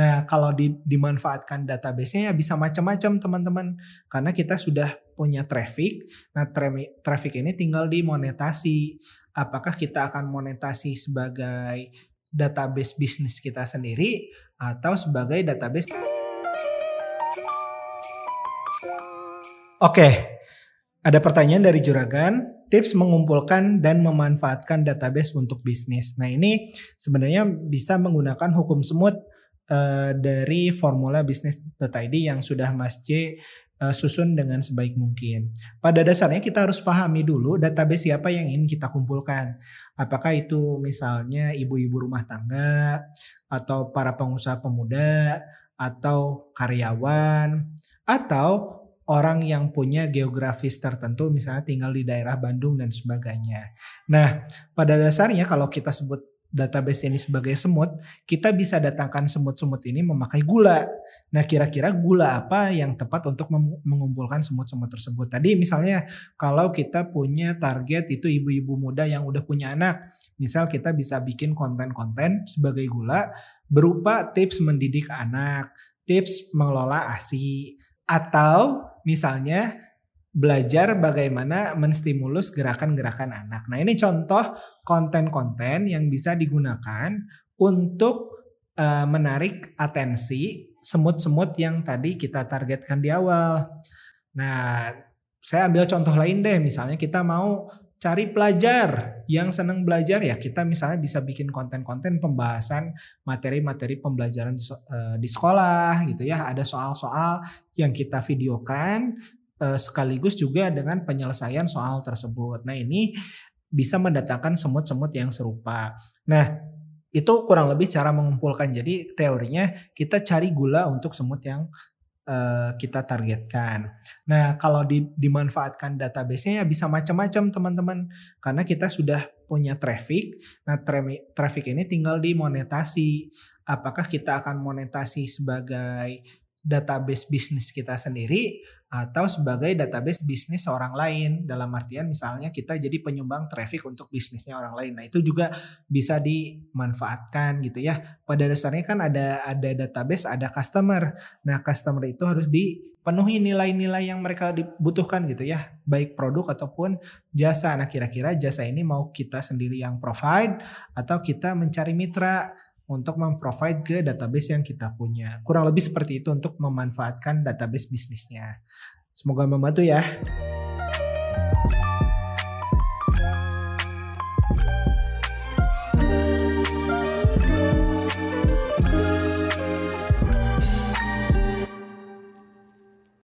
Nah, kalau di, dimanfaatkan database-nya ya bisa macam-macam teman-teman. Karena kita sudah punya traffic. Nah, traffic ini tinggal dimonetasi. Apakah kita akan monetasi sebagai database bisnis kita sendiri atau sebagai database Oke, ada pertanyaan dari Juragan, tips mengumpulkan dan memanfaatkan database untuk bisnis. Nah ini sebenarnya bisa menggunakan hukum semut uh, dari formula bisnis.id yang sudah Mas J uh, susun dengan sebaik mungkin. Pada dasarnya kita harus pahami dulu database siapa yang ingin kita kumpulkan. Apakah itu misalnya ibu-ibu rumah tangga atau para pengusaha pemuda atau karyawan atau orang yang punya geografis tertentu misalnya tinggal di daerah Bandung dan sebagainya. Nah, pada dasarnya kalau kita sebut database ini sebagai semut, kita bisa datangkan semut-semut ini memakai gula. Nah, kira-kira gula apa yang tepat untuk mengumpulkan semut-semut tersebut? Tadi misalnya kalau kita punya target itu ibu-ibu muda yang udah punya anak, misal kita bisa bikin konten-konten sebagai gula berupa tips mendidik anak, tips mengelola ASI, atau misalnya belajar bagaimana menstimulus gerakan-gerakan anak. Nah ini contoh konten-konten yang bisa digunakan untuk uh, menarik atensi semut-semut yang tadi kita targetkan di awal. Nah saya ambil contoh lain deh, misalnya kita mau cari pelajar yang senang belajar ya kita misalnya bisa bikin konten-konten pembahasan materi-materi pembelajaran di, uh, di sekolah gitu ya ada soal-soal yang kita videokan sekaligus juga dengan penyelesaian soal tersebut nah ini bisa mendatangkan semut-semut yang serupa nah itu kurang lebih cara mengumpulkan jadi teorinya kita cari gula untuk semut yang uh, kita targetkan. Nah, kalau di, dimanfaatkan database-nya ya bisa macam-macam teman-teman karena kita sudah punya traffic. Nah, tra traffic ini tinggal dimonetasi. Apakah kita akan monetasi sebagai database bisnis kita sendiri atau sebagai database bisnis orang lain dalam artian misalnya kita jadi penyumbang traffic untuk bisnisnya orang lain. Nah, itu juga bisa dimanfaatkan gitu ya. Pada dasarnya kan ada ada database, ada customer. Nah, customer itu harus dipenuhi nilai-nilai yang mereka dibutuhkan gitu ya, baik produk ataupun jasa. Nah, kira-kira jasa ini mau kita sendiri yang provide atau kita mencari mitra untuk memprovide ke database yang kita punya. Kurang lebih seperti itu untuk memanfaatkan database bisnisnya. Semoga membantu ya.